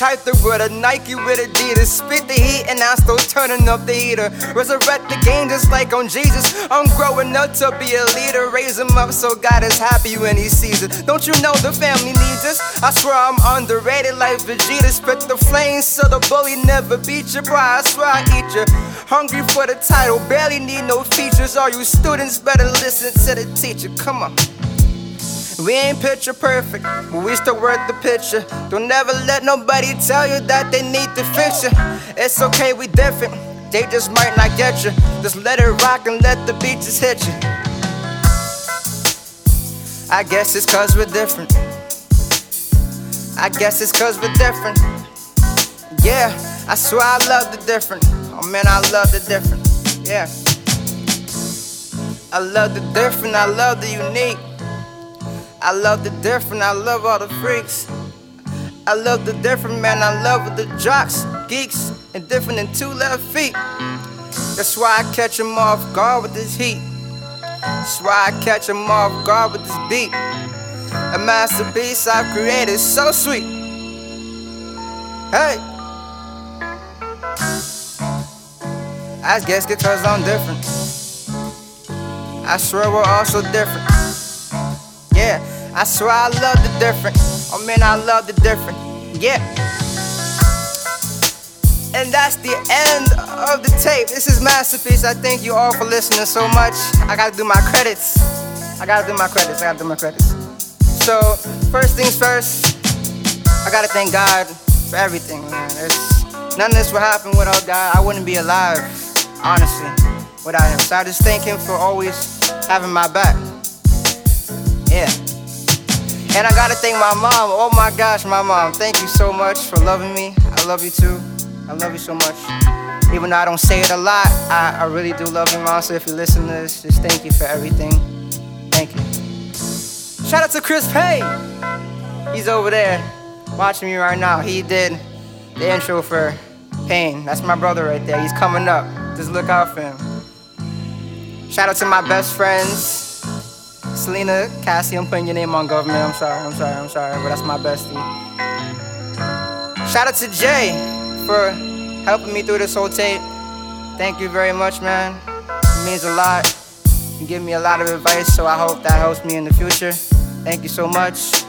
type to with a Nike with Adidas. Spit the heat and I'm still turning up the heater. Resurrect the game just like on Jesus. I'm growing up to be a leader. Raise him up so God is happy when he sees it. Don't you know the family needs us? I swear I'm underrated like Vegeta. Spit the flames so the bully never beat you. Bro, I swear I eat you. Hungry for the title, barely need no features. All you students better listen to the teacher. Come on. We ain't picture perfect, but we still worth the picture. Don't ever let nobody tell you that they need to fix you. It's okay, we different. They just might not get you. Just let it rock and let the beat just hit you. I guess it's cause we're different. I guess it's cause we're different. Yeah, I swear I love the different. Oh man, I love the different. Yeah. I love the different, I love the unique. I love the different, I love all the freaks. I love the different, man, I love the jocks, geeks, and different than two left feet. That's why I catch them off guard with this heat. That's why I catch them off guard with this beat. A masterpiece I've created, so sweet. Hey! I guess because I'm different. I swear we're all so different. Yeah, I swear I love the different. Oh man, I love the different. Yeah. And that's the end of the tape. This is Masterpiece. I thank you all for listening so much. I gotta do my credits. I gotta do my credits. I gotta do my credits. So, first things first, I gotta thank God for everything, man. It's, none of this would happen without God. I wouldn't be alive, honestly, without Him. So I just thank Him for always having my back. Yeah. And I gotta thank my mom. Oh my gosh, my mom. Thank you so much for loving me. I love you too. I love you so much. Even though I don't say it a lot, I, I really do love you, mom. So if you listen to this, just thank you for everything. Thank you. Shout out to Chris Payne. He's over there watching me right now. He did the intro for Pain. That's my brother right there. He's coming up. Just look out for him. Shout out to my best friends. Selena, Cassie, I'm putting your name on government. I'm sorry, I'm sorry, I'm sorry, but that's my bestie. Shout out to Jay for helping me through this whole tape. Thank you very much, man. It means a lot. You give me a lot of advice, so I hope that helps me in the future. Thank you so much.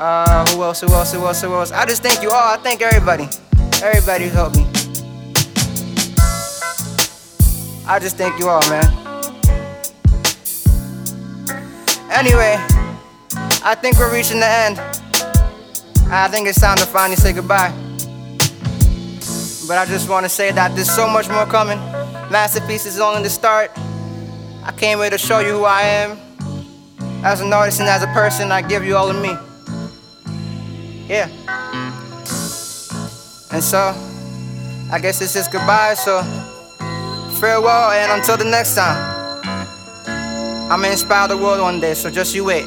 Uh, who else? Who else? Who else? Who else? I just thank you all. I thank everybody. Everybody who helped me. I just thank you all, man. Anyway, I think we're reaching the end. I think it's time to finally say goodbye. But I just want to say that there's so much more coming. Masterpiece is only the start. I came here to show you who I am. As an artist and as a person, I give you all of me. Yeah. And so, I guess it's just goodbye. So, farewell and until the next time. I'm gonna inspire the world one day, so just you wait.